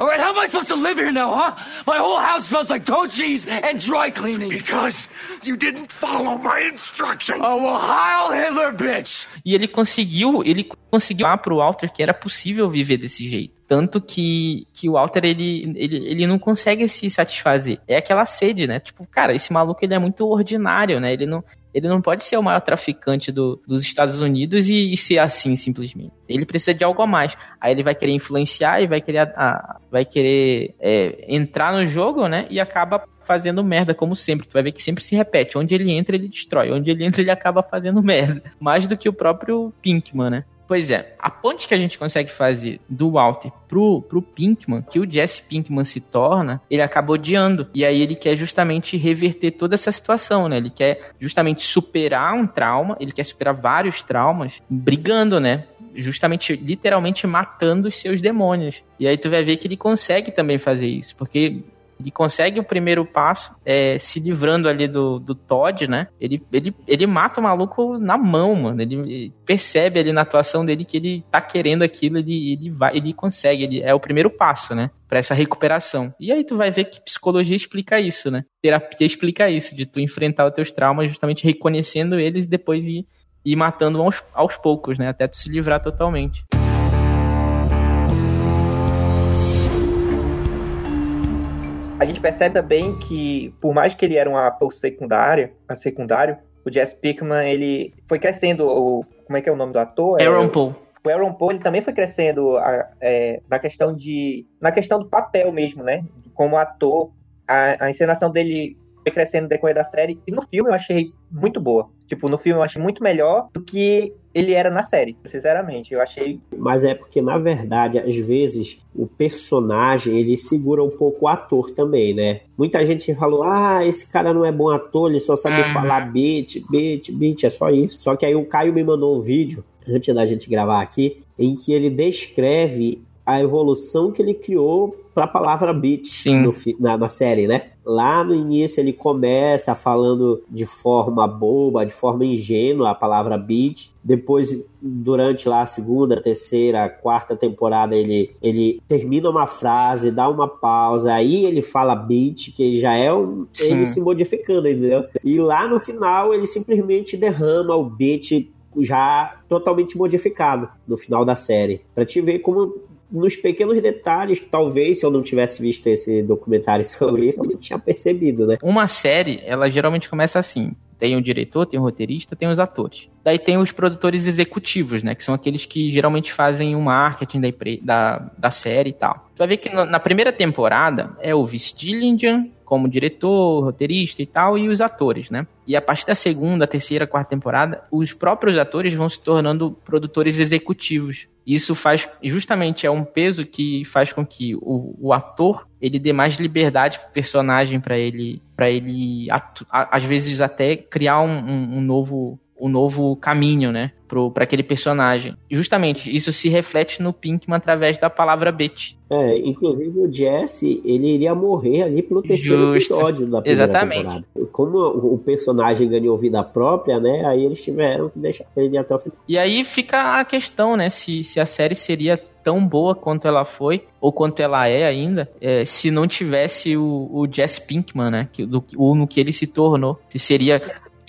Alright, how am I supposed to live here now, huh? My whole house smells like toe cheese and dry cleaning. Because you didn't follow my instructions. Oh, well, Heil Hitler, bitch! E ele conseguiu, ele conseguiu lá pro Walter que era possível viver desse jeito. Tanto que, que o Walter, ele, ele, ele não consegue se satisfazer. É aquela sede, né? Tipo, cara, esse maluco, ele é muito ordinário, né? Ele não, ele não pode ser o maior traficante do, dos Estados Unidos e, e, ser assim, simplesmente. Ele precisa de algo a mais. Aí ele vai querer influenciar e vai querer, vai querer é, entrar no jogo, né? E acaba fazendo merda, como sempre. Tu vai ver que sempre se repete. Onde ele entra, ele destrói. Onde ele entra, ele acaba fazendo merda. Mais do que o próprio Pinkman, né? Pois é, a ponte que a gente consegue fazer do Walter pro, pro Pinkman, que o Jesse Pinkman se torna, ele acaba odiando. E aí ele quer justamente reverter toda essa situação, né? Ele quer justamente superar um trauma, ele quer superar vários traumas, brigando, né? justamente, literalmente matando os seus demônios. E aí tu vai ver que ele consegue também fazer isso, porque ele consegue o primeiro passo, é, se livrando ali do, do Todd, né? Ele, ele, ele mata o maluco na mão, mano. Ele, ele percebe ali na atuação dele que ele tá querendo aquilo, ele, ele vai, ele consegue, ele é o primeiro passo, né? Pra essa recuperação. E aí tu vai ver que psicologia explica isso, né? Terapia explica isso, de tu enfrentar os teus traumas justamente reconhecendo eles e depois ir, ir matando aos, aos poucos, né? Até tu se livrar totalmente. A gente percebe também que, por mais que ele era um ator secundário, a secundário, o Jess Pickman, ele foi crescendo, o, como é que é o nome do ator? Aaron é, Paul. O Aaron Paul, ele também foi crescendo a, é, na questão de, na questão do papel mesmo, né? Como ator, a, a encenação dele foi crescendo no decorrer da série, e no filme eu achei muito boa. Tipo, no filme eu achei muito melhor do que ele era na série, sinceramente. Eu achei. Mas é porque, na verdade, às vezes o personagem ele segura um pouco o ator também, né? Muita gente falou: ah, esse cara não é bom ator, ele só sabe Uhum. falar beat, beat, beat, é só isso. Só que aí o Caio me mandou um vídeo, antes da gente gravar aqui, em que ele descreve a evolução que ele criou para a palavra beat no na, na série, né? Lá no início ele começa falando de forma boba, de forma ingênua a palavra beat. Depois, durante lá a segunda, terceira, quarta temporada, ele, ele termina uma frase, dá uma pausa, aí ele fala beat, que já é um, Sim. ele se modificando, entendeu? E lá no final ele simplesmente derrama o beat já totalmente modificado no final da série. Pra te ver como nos pequenos detalhes, que talvez se eu não tivesse visto esse documentário sobre isso, eu não tinha percebido, né? Uma série, ela geralmente começa assim. Tem o diretor, tem o roteirista, tem os atores. Daí tem os produtores executivos, né? Que são aqueles que geralmente fazem o marketing da, da, da série e tal. Tu vai ver que no- na primeira temporada é o Vince como diretor, roteirista e tal, e os atores, né? E a partir da segunda, terceira, quarta temporada, os próprios atores vão se tornando produtores executivos. Isso faz, justamente, é um peso que faz com que o, o ator ele dê mais liberdade pro personagem para ele, para ele, às vezes até criar um, um- um novo um novo caminho, né, para aquele personagem. Justamente isso se reflete no Pinkman através da palavra Betty. É, inclusive o Jesse, ele iria morrer ali pelo terceiro Justo. episódio da primeira Exatamente. temporada. Como o personagem ganhou vida própria, né, aí eles tiveram que deixar ele até o final. E aí fica a questão, né, se, se a série seria tão boa quanto ela foi, ou quanto ela é ainda, é, se não tivesse o, o Jesse Pinkman, né, que, do, o, no que ele se tornou. Se seria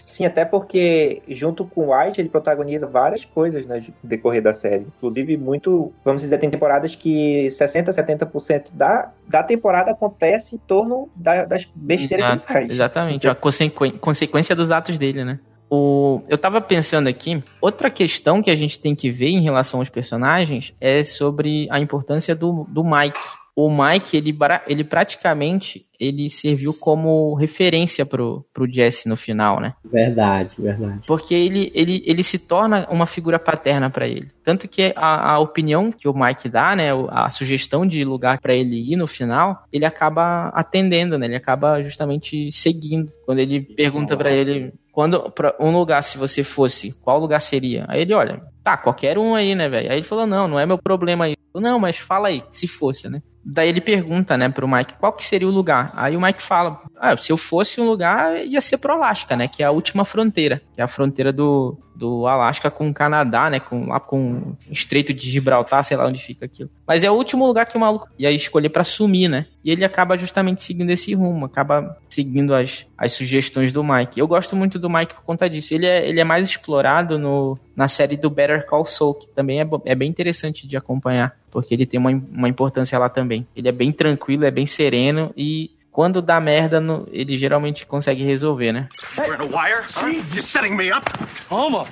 Sim, até porque junto com o White ele protagoniza várias coisas né, no decorrer da série. Inclusive, muito, vamos dizer, tem temporadas que 60%, 70% da, da temporada acontece em torno da- das besteiras Exato, que ele faz. Exatamente, a consequ- consequência dos atos dele, né? O, eu tava pensando aqui, outra questão que a gente tem que ver em relação aos personagens é sobre a importância do, do Mike. O Mike, ele, ele praticamente ele serviu como referência pro, pro Jesse no final, né? Verdade, verdade. Porque ele, ele, ele se torna uma figura paterna pra ele. Tanto que a, a opinião que o Mike dá, né, a sugestão de lugar pra ele ir no final, ele acaba atendendo, né? Ele acaba justamente seguindo. Quando ele pergunta pra ele, quando pra um lugar se você fosse, qual lugar seria? Aí ele olha, tá, qualquer um aí, né, velho? Aí ele falou, não, não é meu problema aí. Não, mas fala aí, se fosse, né? Daí ele pergunta, né, pro Mike, qual que seria o lugar? Aí o Mike fala, ah, se eu fosse um lugar, ia ser pro Alasca, né, que é a última fronteira, que é a fronteira do, do Alasca com o Canadá, né, com, lá com o Estreito de Gibraltar, sei lá onde fica aquilo. Mas é o último lugar que o maluco ia escolher pra sumir, né, e ele acaba justamente seguindo esse rumo, acaba seguindo as, as sugestões do Mike. Eu gosto muito do Mike por conta disso. Ele é, ele é mais explorado no, na série do Better Call Saul, que também é, é bem interessante de acompanhar, porque ele tem uma, uma importância lá também. Ele é bem tranquilo, é bem sereno e quando dá merda, no- ele geralmente consegue resolver, né? We're in a wire? Huh? You setting me up? Homo.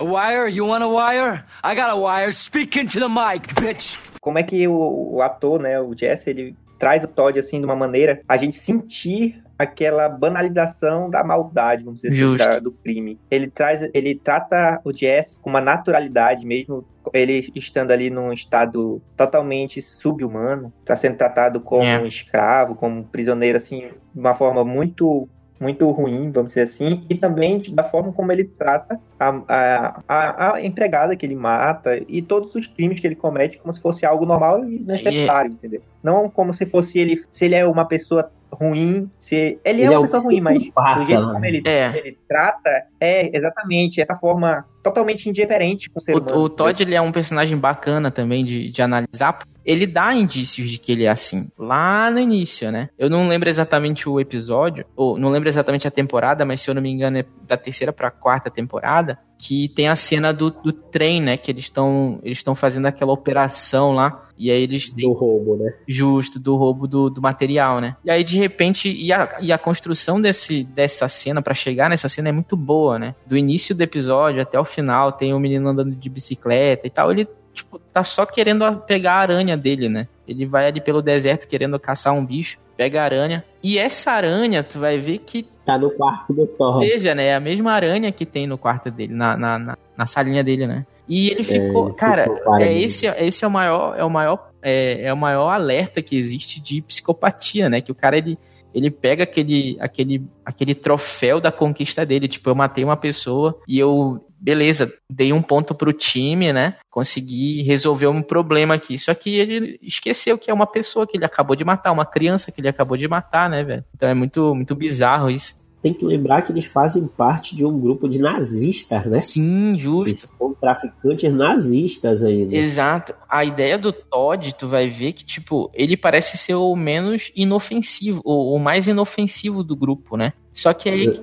A wire? You want a wire? I got a wire. Speak into the mic, bitch. Como é que o, o ator, né, o Jesse, ele traz o Todd assim de uma maneira a gente sentir aquela banalização da maldade, vamos dizer assim, da- do crime. Ele traz, ele trata o Jesse com uma naturalidade mesmo ele estando ali num estado totalmente subhumano, está sendo tratado como É. um escravo, como um prisioneiro assim, de uma forma muito muito ruim, vamos dizer assim, e também da forma como ele trata a, a, a, a empregada que ele mata e todos os crimes que ele comete como se fosse algo normal e necessário, entendeu? Não como se fosse ele, se ele é uma pessoa ruim, se ele, é Ele é uma um pessoa ruim, mas do jeito né? como ele, É. ele trata é exatamente essa forma totalmente indiferente com o ser humano. O, o Todd ele é um personagem bacana também de, de analisar. Ele dá indícios de que ele é assim, lá no início, né? Eu não lembro exatamente o episódio, ou não lembro exatamente a temporada, mas se eu não me engano é da terceira pra quarta temporada, que tem a cena do, do trem, né? Que eles estão eles estão fazendo aquela operação lá, e aí eles Do roubo, né? justo do roubo do, do material, né? E aí, de repente, e a, e a construção desse, dessa cena, pra chegar nessa cena, é muito boa, né? Do início do episódio até o final, tem o menino andando de bicicleta e tal. Ele, tipo, tá só querendo pegar a aranha dele, né? Ele vai ali pelo deserto querendo caçar um bicho. pega a aranha. E essa aranha, tu vai ver que Tá no quarto do Thor. seja, né? É a mesma aranha que tem no quarto dele, na, na, na, na salinha dele, né? E ele ficou, ele cara, ficou é esse, esse é o maior, é o maior, é, é o maior alerta que existe de psicopatia, né? Que o cara ele, ele pega aquele, aquele, aquele troféu da conquista dele, tipo, eu matei uma pessoa e eu, beleza, dei um ponto pro time, né? Consegui resolver um problema aqui. Só que ele esqueceu que é uma pessoa que ele acabou de matar, uma criança que ele acabou de matar, né, velho? Então é muito, muito bizarro isso. Tem que lembrar que eles fazem parte de um grupo de nazistas, né? Sim, justo. São traficantes nazistas ainda. Exato. A ideia do Todd, tu vai ver que, tipo, ele parece ser o menos inofensivo, o, o mais inofensivo do grupo, né? Só que aí.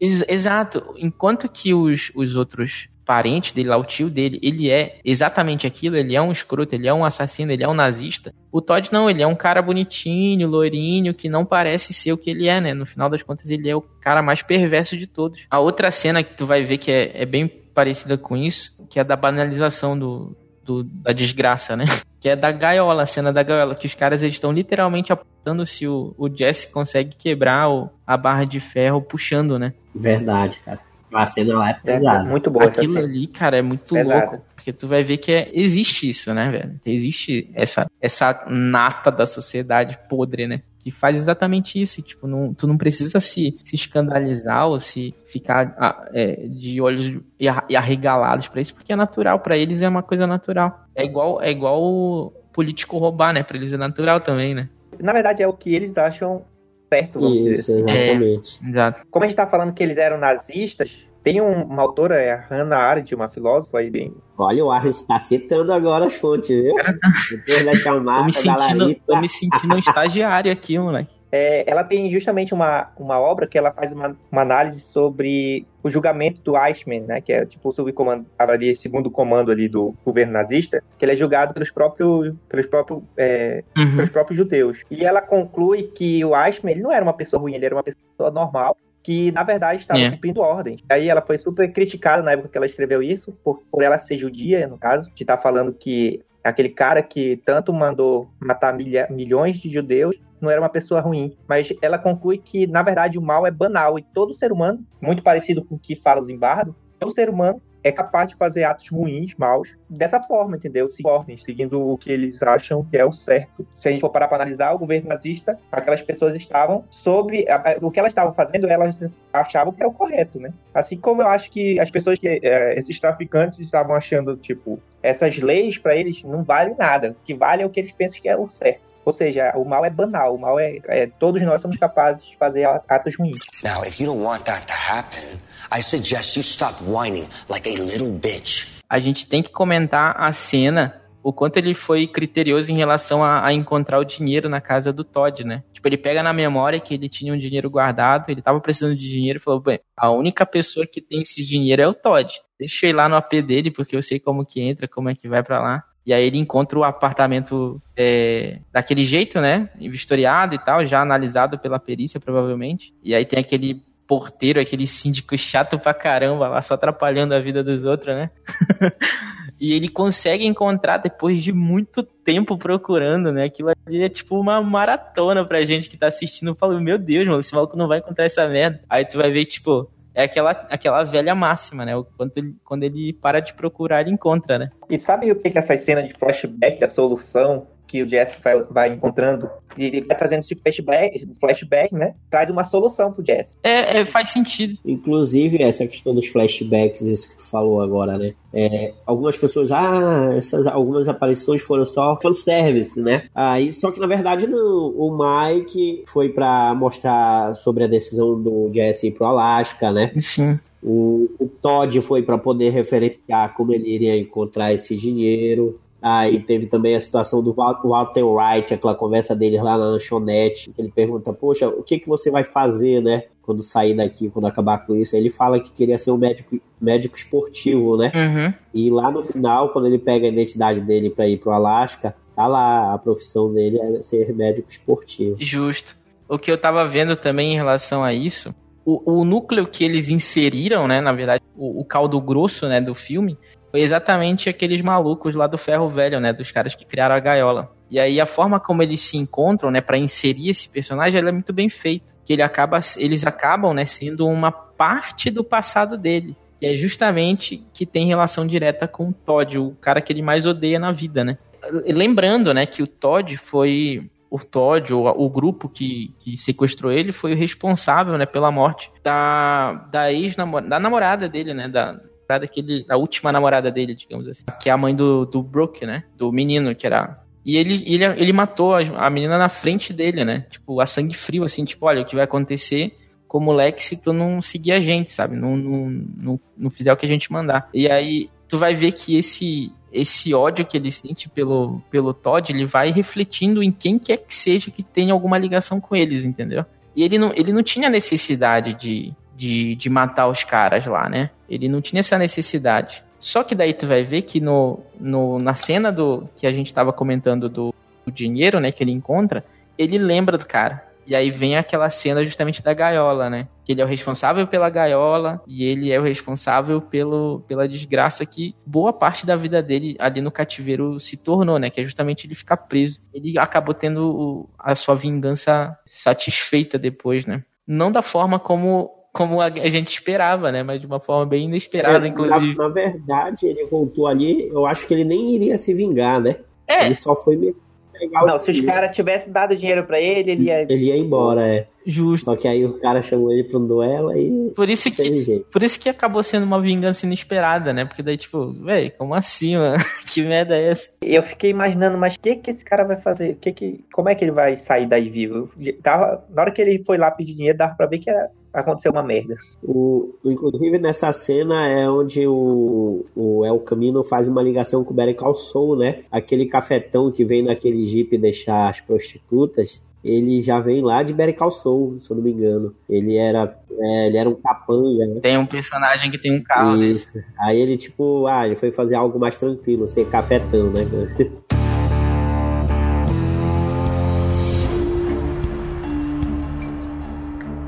Ex- exato. Enquanto que os, os outros parentes dele lá, o tio dele, ele é exatamente aquilo, ele é um escroto, ele é um assassino, ele é um nazista. O Todd não, ele é um cara bonitinho, loirinho, que não parece ser o que ele é, né? No final das contas, ele é o cara mais perverso de todos. A outra cena que tu vai ver que é, é bem parecida com isso, que é da banalização do, do- da desgraça, né? Que é da gaiola, a cena da gaiola, que os caras estão literalmente apontando se o, o Jesse consegue quebrar o- a barra de ferro puxando, né? Verdade, cara. A cena lá é É, pesada. muito boa essa Aquilo cena. ali, cara, é muito Pesada. louco. Porque tu vai ver que é, existe isso, né, velho? Existe essa, essa nata da sociedade podre, né? Que faz exatamente isso. e, Tipo, não, tu não precisa se, se escandalizar ou se ficar ah, é, de olhos e arregalados pra isso, porque é natural. Pra eles é uma coisa natural. É igual, é igual o político roubar, né? Pra eles é natural também, né? Na verdade, é o que eles acham certo, vamos dizer Isso, assim. exatamente. Exato. Como a gente tá falando que eles eram nazistas, tem um- uma autora, é a Hannah Arendt, uma filósofa aí bem... Olha, o Arris tá citando agora as fontes, viu? Depois da Tô chamada me da sentindo, Larissa. tô me sentindo um estagiário aqui, moleque. É, ela tem justamente uma, uma obra que ela faz uma, uma análise sobre o julgamento do Eichmann, né, que é tipo subcomando, ali, segundo comando ali do governo nazista, que ele é julgado pelos próprios, pelos próprios, é, Uhum. pelos próprios judeus. E ela conclui que o Eichmann ele não era uma pessoa ruim, ele era uma pessoa normal, que na verdade estava É. cumprindo ordens. Aí ela foi super criticada na época que ela escreveu isso, por, por ela ser judia, no caso, de estar falando que aquele cara que tanto mandou matar milha- milhões de judeus não era uma pessoa ruim. Mas ela conclui que, na verdade, o mal é banal e todo ser humano, muito parecido com o que fala o Zimbardo, todo ser humano é capaz de fazer atos ruins, maus, dessa forma, entendeu? Se formem, seguindo o que eles acham que é o certo. Se a gente for parar para analisar, o governo nazista, aquelas pessoas estavam sobre. o que elas estavam fazendo, elas achavam que era o correto, né? Assim como eu acho que as pessoas que. eh, esses traficantes estavam achando, tipo, essas leis para eles não valem nada. O que vale é o que eles pensam que é o certo. Ou seja, o mal é banal. O mal é. é- todos nós somos capazes de fazer atos ruins. Now, if you don't want that to happen, I suggest you stop whining like a little bitch. a gente tem que comentar a cena, o quanto ele foi criterioso em relação a, a encontrar o dinheiro na casa do Todd, né? Tipo, ele pega na memória que ele tinha um dinheiro guardado, ele tava precisando de dinheiro e falou, bem, a única pessoa que tem esse dinheiro é o Todd. Deixa eu ir lá no AP dele, porque eu sei como que entra, como é que vai pra lá. E aí ele encontra o apartamento é, daquele jeito, né? Vistoriado e tal, já analisado pela perícia, provavelmente. E aí tem aquele porteiro, aquele síndico chato pra caramba lá, só atrapalhando a vida dos outros, né? e ele consegue encontrar depois de muito tempo procurando, né? Aquilo ali é tipo uma maratona pra gente que tá assistindo. Fala, meu Deus, mano, esse maluco não vai encontrar essa merda. Aí tu vai ver, tipo, é aquela, aquela velha máxima, né? Quando ele, quando ele para de procurar, ele encontra, né? E sabe o que que essas cenas de flashback, a solução que o Jesse vai, vai encontrando? E ele vai trazendo esse flashback, flashback, né? Traz uma solução pro Jesse. É, é, faz sentido. Inclusive, essa questão dos flashbacks, isso que tu falou agora, né? É, algumas pessoas, ah, essas algumas aparições foram só fanservice, né? Aí, só que na verdade não. O Mike foi pra mostrar sobre a decisão do Jesse ir pro Alasca, né? Sim. O, o Todd foi para poder referenciar como ele iria encontrar esse dinheiro. Aí teve também a situação do Wal- Walter White, aquela conversa dele lá na lanchonete, que ele pergunta, poxa, o que, que você vai fazer, né? Quando sair daqui, quando acabar com isso. Aí ele fala que queria ser um médico, médico esportivo, né? Uhum. E lá no final, quando ele pega a identidade dele para ir pro Alasca, tá lá, a profissão dele é ser médico esportivo. Justo. O que eu tava vendo também em relação a isso, o, o núcleo que eles inseriram, né, na verdade, o, o caldo grosso, né, do filme, foi exatamente aqueles malucos lá do ferro velho, né? Dos caras que criaram a gaiola. E aí a forma como eles se encontram, né, para inserir esse personagem, ela é muito bem feita. Que ele acaba, eles acabam, né, sendo uma parte do passado dele. E é justamente que tem relação direta com o Todd, o cara que ele mais odeia na vida, né? Lembrando, né, que o Todd foi o Todd, o grupo que, que, sequestrou ele, foi o responsável, né, pela morte da, da ex-namorada, da namorada dele, né, da, daquele, da última namorada dele, digamos assim, que é a mãe do, do Brooke, né, do menino que era... E ele, ele, ele matou a, a menina na frente dele, né, tipo, a sangue frio, assim, tipo, olha, o que vai acontecer com o moleque se tu não seguir a gente, sabe, não, não, não, não fizer o que a gente mandar. E aí, tu vai ver que esse esse ódio que ele sente pelo, pelo Todd, ele vai refletindo em quem quer que seja que tenha alguma ligação com eles, entendeu? E ele não, ele não tinha necessidade de, de, de matar os caras lá, né? Ele não tinha essa necessidade. Só que daí tu vai ver que no, no, na cena do que a gente estava comentando do, do dinheiro, né, que ele encontra, ele lembra do cara. E aí vem aquela cena justamente da gaiola, né? Que ele é o responsável pela gaiola e ele é o responsável pelo, pela desgraça que boa parte da vida dele ali no cativeiro se tornou, né? Que é justamente ele ficar preso. Ele acabou tendo a sua vingança satisfeita depois, né? Não da forma como como a gente esperava, né? Mas de uma forma bem inesperada, É, inclusive. Na, na verdade, ele voltou ali, eu acho que ele nem iria se vingar, né? É. Ele só foi me pegar Não, o se os caras tivessem dado dinheiro pra ele, ele ia. Ele ia embora, é. Justo. Só que aí o cara chamou ele pra um duelo e Por isso que, jeito. por isso que acabou sendo uma vingança inesperada, né? Porque daí, tipo, véi, como assim, mano? que merda é essa? Eu fiquei imaginando, mas o que que esse cara vai fazer? O que que, como é que ele vai sair daí vivo? Tava, na hora que ele foi lá pedir dinheiro, dava pra ver que ia acontecer uma merda. O, inclusive nessa cena é onde o, o El Camino faz uma ligação com o Better Call Saul, né? Aquele cafetão que vem naquele jeep deixar as prostitutas, ele já vem lá de Better Call Saul, se eu não me engano. Ele era, é, ele era um capanga, né? Tem um personagem que tem um carro desse. Isso. Aí ele, tipo, ah, ele foi fazer algo mais tranquilo, ser cafetão, né?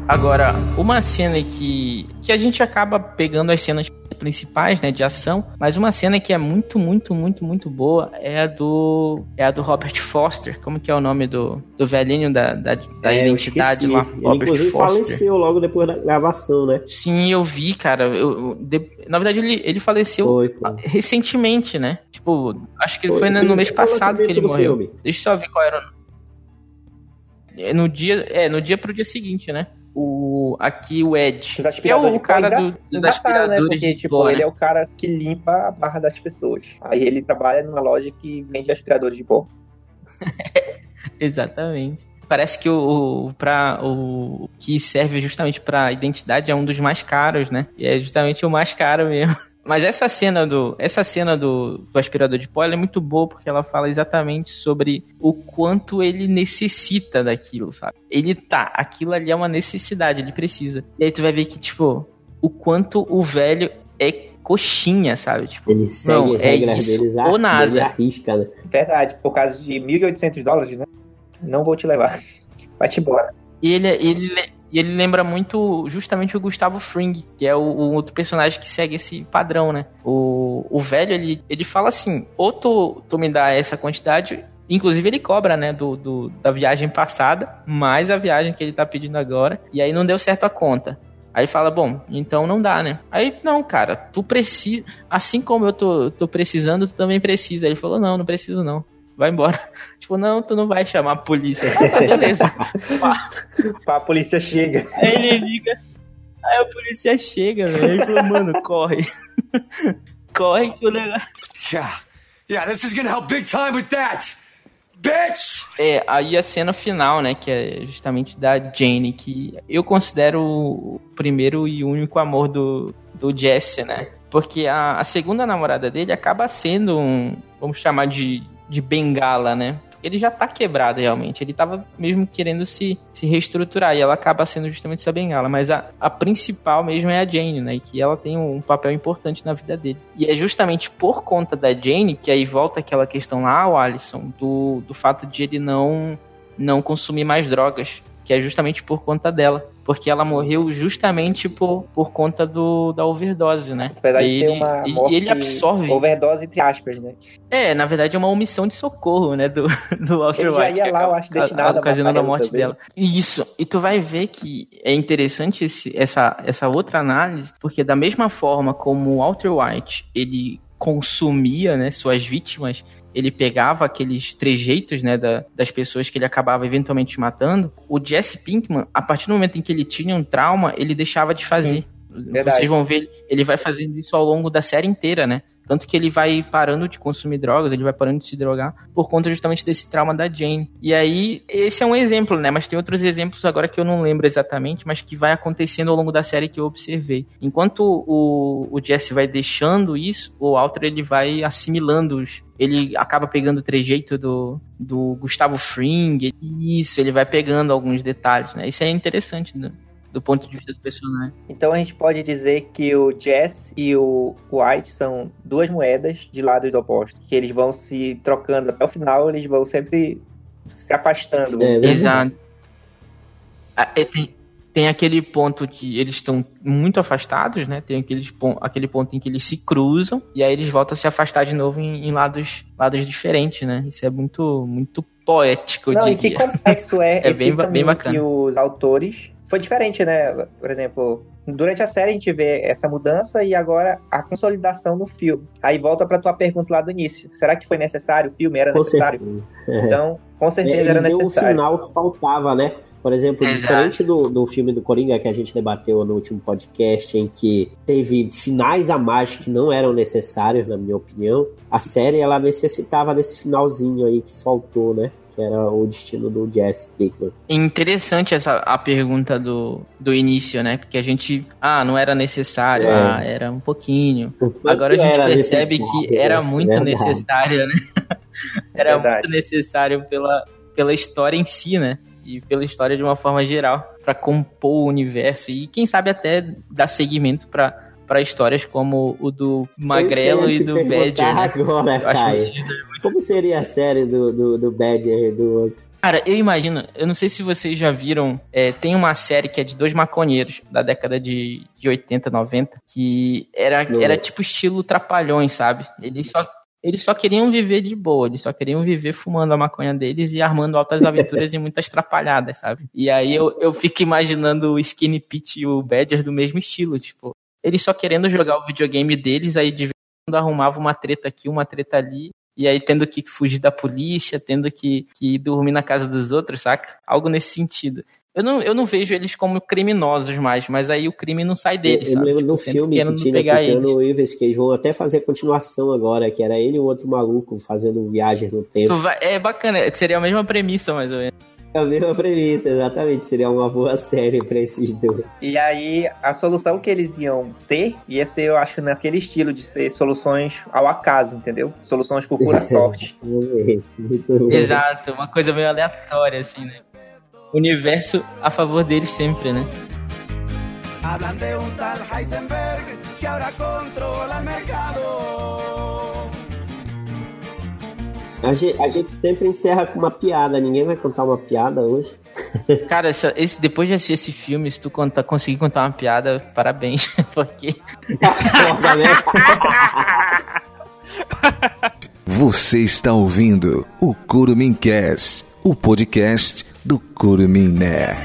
Agora, uma cena que, que a gente acaba pegando as cenas principais, né, de ação, mas uma cena que é muito, muito, muito, muito boa é a do é a do Robert Foster, como que é o nome do, do velhinho da, da, da É, identidade lá, Ele, Robert inclusive, Foster. faleceu logo depois da gravação, né? Sim, eu vi, cara. Eu, de- na verdade, ele, ele faleceu Foi, foi. recentemente, né? Tipo, acho que Foi, foi, no- mês tipo passado que ele morreu. filme. Deixa eu só ver qual era o. É no dia, é, no dia pro dia seguinte, né? O, aqui o Ed, Os que é aspiradores o cara engra- do, dos né? aspiradores Porque, de tipo, pó, ele né? é o cara que limpa a barra das pessoas. Aí ele trabalha numa loja que vende aspiradores de pó. Exatamente. Parece que o, o, pra, o que serve justamente pra identidade é um dos mais caros, né? E é justamente o mais caro mesmo. Mas essa cena do, essa cena do, do aspirador de pó ela é muito boa porque ela fala exatamente sobre o quanto ele necessita daquilo, sabe? Ele tá, aquilo ali é uma necessidade, ele precisa. E aí tu vai ver que, tipo, o quanto o velho é coxinha, sabe? Tipo, Ele segue Não, as é regras isso deles ou a- nada. Ele arrisca, né? Verdade, por causa de 1.800 dólares, né? Não vou te levar. Vai-te embora. E ele, ele, e ele lembra muito justamente o Gustavo Fring, que é o, o outro personagem que segue esse padrão, né? O, o velho, ele, ele fala assim, ou tu, tu me dá essa quantidade, inclusive ele cobra, né, do, do, da viagem passada, mais a viagem que ele tá pedindo agora, e aí não deu certo a conta. Aí fala, bom, então não dá, né? Aí, não, cara, tu precisa. Assim como eu tô, tô precisando, tu também precisa. Ele falou, não, não preciso não. Vai embora. Tipo, não, tu não vai chamar a polícia. Ah, tá, beleza. A polícia chega. Aí ele liga. Aí a polícia chega, velho. Ele falou, mano, corre. corre que o negócio. Yeah. Yeah, this is gonna help big time with that. Bitch! É, aí a cena final, né? Que é justamente da Jane, que eu considero o primeiro e único amor do, do Jesse, né? Porque a, a segunda namorada dele acaba sendo um. Vamos chamar de, de bengala, né? Ele já tá quebrado realmente. Ele tava mesmo querendo se, se reestruturar. E ela acaba sendo justamente essa bengala. Mas a, a principal mesmo é a Jane, né? E que ela tem um papel importante na vida dele. E é justamente por conta da Jane que aí volta aquela questão lá, o Alisson, do, do fato de ele não, não consumir mais drogas. Que é justamente por conta dela. Porque ela morreu justamente por, por conta do, da overdose, né? Apesar de E ser ele, uma morte e ele absorve. overdose entre aspas, né? É, na verdade é uma omissão de socorro, né, do, do Walter Ele já White. ia que lá, eu acho, destinado a ocasionando a morte também. dela. Isso. E tu vai ver que é interessante esse- essa, essa outra análise, porque da mesma forma como o Walter White, ele consumia, né, suas vítimas, ele pegava aqueles trejeitos, né, da- das pessoas que ele acabava eventualmente matando, o Jesse Pinkman, a partir do momento em que ele tinha um trauma, ele deixava de fazer. verdade. Vocês vão ver, ele vai fazendo isso ao longo da série inteira, né? Tanto que ele vai parando de consumir drogas, ele vai parando de se drogar por conta justamente desse trauma da Jane. E aí, esse é um exemplo, né? Mas tem outros exemplos agora que eu não lembro exatamente, mas que vai acontecendo ao longo da série que eu observei. Enquanto o, o Jesse vai deixando isso, o Walter ele vai assimilando os. Ele acaba pegando o trejeito do, do Gustavo Fring. Isso, ele vai pegando alguns detalhes, né? Isso é interessante do, do ponto de vista do personagem. Então a gente pode dizer que o Jess e o White são duas moedas de lados opostos, que eles vão se trocando até o final, eles vão sempre se afastando. É, dizer assim. Exato. Ah, é, Tem, tem aquele ponto que eles estão muito afastados, né? Tem aqueles, aquele ponto em que eles se cruzam e aí eles voltam a se afastar de novo em, em lados, lados diferentes, né? Isso é muito, muito poético, eu Não, e que diria. complexo é, É esse bem bem bacana. que os autores... Foi diferente, né? Por exemplo, durante a série a gente vê essa mudança e agora a consolidação no filme. Aí volta pra tua pergunta lá do início. Será que foi necessário? O filme era Com necessário? certeza. Então, com certeza Ele era deu o necessário. final que faltava, né? Por exemplo, Exato. diferente do, do filme do Coringa que a gente debateu no último podcast, em que teve finais a mais que não eram necessários, na minha opinião, a série ela necessitava desse finalzinho aí que faltou, né? Que era o destino do Jesse Pinkman. Interessante essa a pergunta do, do início, né? Porque a gente, ah, não era necessário, É. ah, era um pouquinho. Agora a gente percebe que era né? muito Verdade. necessário, né? era Verdade. muito necessário pela, pela história em si, né? E pela história de uma forma geral, pra compor o universo e quem sabe até dar seguimento pra para histórias como o do Magrelo e que do Badger. Né? Agora, acho Caio. Como seria a série do, do, do Badger e do outro? Cara, eu imagino, eu não sei se vocês já viram, é, tem uma série que é de dois maconheiros da década de, de 80, 90, que era, era tipo estilo trapalhões, sabe? Eles só, eles só queriam viver de boa, eles só queriam viver fumando a maconha deles e armando altas aventuras e muitas trapalhadas, sabe? E aí eu, eu fico imaginando o Skinny Pete e o Badger do mesmo estilo, tipo, eles só querendo jogar o videogame deles, aí de vez em quando arrumava uma treta aqui, uma treta ali, e aí tendo que fugir da polícia, tendo que, que dormir na casa dos outros, saca? Algo nesse sentido. Eu não, eu não vejo eles como criminosos mais, mas aí o crime não sai deles, eu sabe? lembro do Tipo, sempre filme que tinha pegar eles. Keanu Reeves, que eles vão até fazer a continuação agora, que era ele e o outro maluco fazendo viagem no tempo. Vai- É bacana, seria a mesma premissa, mais ou menos. É a mesma premissa, exatamente. Seria uma boa série pra esses dois. E aí, a solução que eles iam ter ia ser, eu acho, naquele estilo de ser soluções ao acaso, entendeu? Soluções por pura sorte. Exato, uma coisa meio aleatória, assim, né? Universo a favor deles sempre, né? Hablan de un tal Heisenberg que ahora controla el mercado. A gente, a gente sempre encerra com uma piada. Ninguém vai contar uma piada hoje. Cara, essa- esse, depois de assistir esse filme, se tu contar, conseguir contar uma piada, parabéns, porque Foda, né? Você está ouvindo o Curumim Cast, o podcast do Curumim Nerd.